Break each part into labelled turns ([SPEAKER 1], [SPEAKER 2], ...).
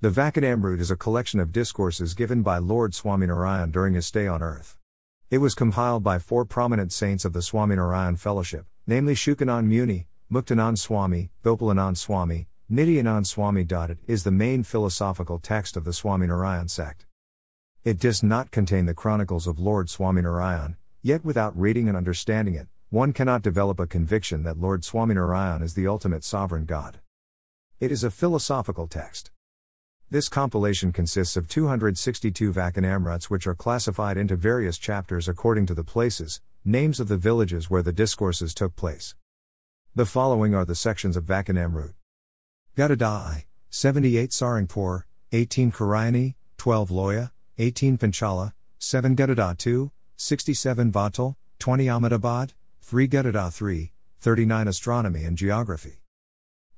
[SPEAKER 1] The Vachanamrut is a collection of discourses given by Lord Swaminarayan during his stay on earth. It was compiled by four prominent saints of the Swaminarayan Fellowship, namely Shukanand Muni, Muktanand Swami, Gopalanand Swami, Nityanand Swami. It is the main philosophical text of the Swaminarayan sect. It does not contain the chronicles of Lord Swaminarayan, yet without reading and understanding it, one cannot develop a conviction that Lord Swaminarayan is the ultimate sovereign God. It is a philosophical text. This compilation consists of 262 Vachanamruts which are classified into various chapters according to the places, names of the villages where the discourses took place. The following are the sections of Vachanamrut. Gadadai, 78 Sarangpur, 18 Kariyani, 12 Loya, 18 Panchala, 7 Gadada 2, 67 Vartal, 20 Ahmedabad, 3 Gadada 3, 39 Astronomy and Geography.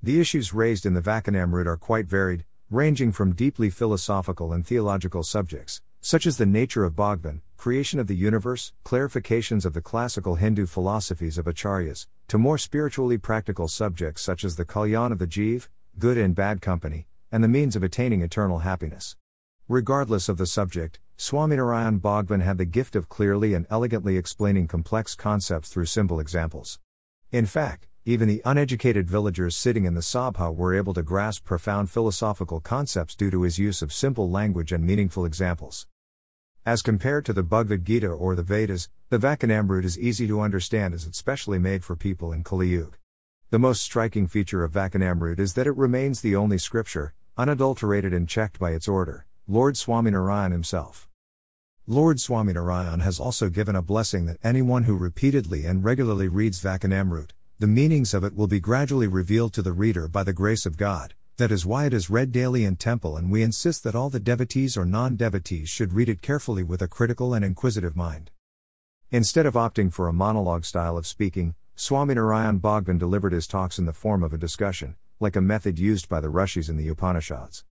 [SPEAKER 1] The issues raised in the Vachanamrut are quite varied, ranging from deeply philosophical and theological subjects, such as the nature of Bhagwan, creation of the universe, clarifications of the classical Hindu philosophies of acharyas, to more spiritually practical subjects such as the kalyan of the jiv, good and bad company, and the means of attaining eternal happiness. Regardless of the subject, Swaminarayan Bhagwan had the gift of clearly and elegantly explaining complex concepts through simple examples. In fact, even the uneducated villagers sitting in the Sabha were able to grasp profound philosophical concepts due to his use of simple language and meaningful examples. As compared to the Bhagavad Gita or the Vedas, the Vachanamrut is easy to understand as it's specially made for people in Kali Yuga. The most striking feature of Vachanamrut is that it remains the only scripture, unadulterated and checked by its order. Lord Swaminarayan himself. Lord Swaminarayan has also given a blessing that anyone who repeatedly and regularly reads Vachanamrut, the meanings of it will be gradually revealed to the reader by the grace of God. That is why it is read daily in temple, and we insist that all the devotees or non devotees should read it carefully with a critical and inquisitive mind. Instead of opting for a monologue style of speaking, Swaminarayan Bhagwan delivered his talks in the form of a discussion, like a method used by the Rishis in the Upanishads.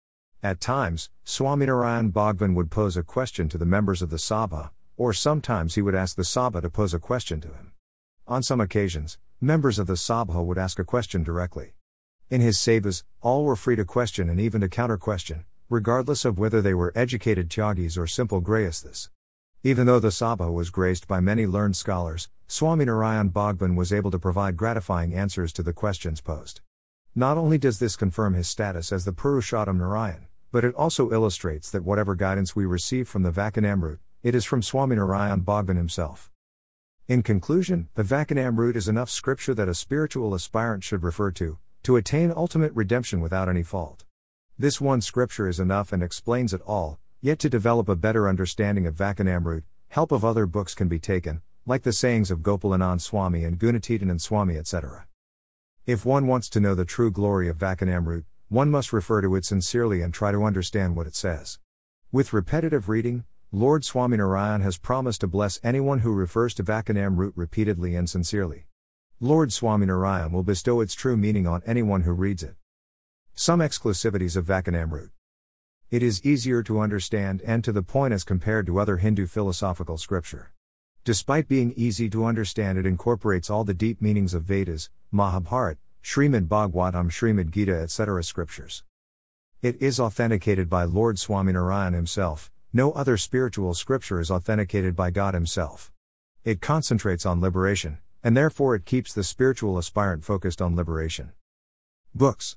[SPEAKER 1] At times, Swaminarayan Bhagwan would pose a question to the members of the Sabha, or sometimes he would ask the Sabha to pose a question to him. On some occasions, members of the Sabha would ask a question directly. In his sevas, all were free to question and even to counter question, regardless of whether they were educated Tyagis or simple Grayasthas. Even though the Sabha was graced by many learned scholars, Swaminarayan Bhagwan was able to provide gratifying answers to the questions posed. Not only does this confirm his status as the Purushottam Narayan, but it also illustrates that whatever guidance we receive from the Vachanamrut, it is from Swaminarayan Bhagwan himself. In conclusion, the Vachanamrut is enough scripture that a spiritual aspirant should refer to, to attain ultimate redemption without any fault. This one scripture is enough and explains it all, yet to develop a better understanding of Vachanamrut, help of other books can be taken, like the sayings of Gopalanand Swami and Gunatitanand Swami etc. If one wants to know the true glory of Vachanamrut, one must refer to it sincerely and try to understand what it says. With repetitive reading, Lord Swaminarayan has promised to bless anyone who refers to Vachanamrut repeatedly and sincerely. Lord Swaminarayan will bestow its true meaning on anyone who reads it. Some exclusivities of Vachanamrut. It is easier to understand and to the point as compared to other Hindu philosophical scripture. Despite being easy to understand, it incorporates all the deep meanings of Vedas, Mahabharata, Srimad Bhagavatam, Srimad Gita, etc. scriptures. It is authenticated by Lord Swaminarayan himself, no other spiritual scripture is authenticated by God himself. It concentrates on liberation, and therefore it keeps the spiritual aspirant focused on liberation. Books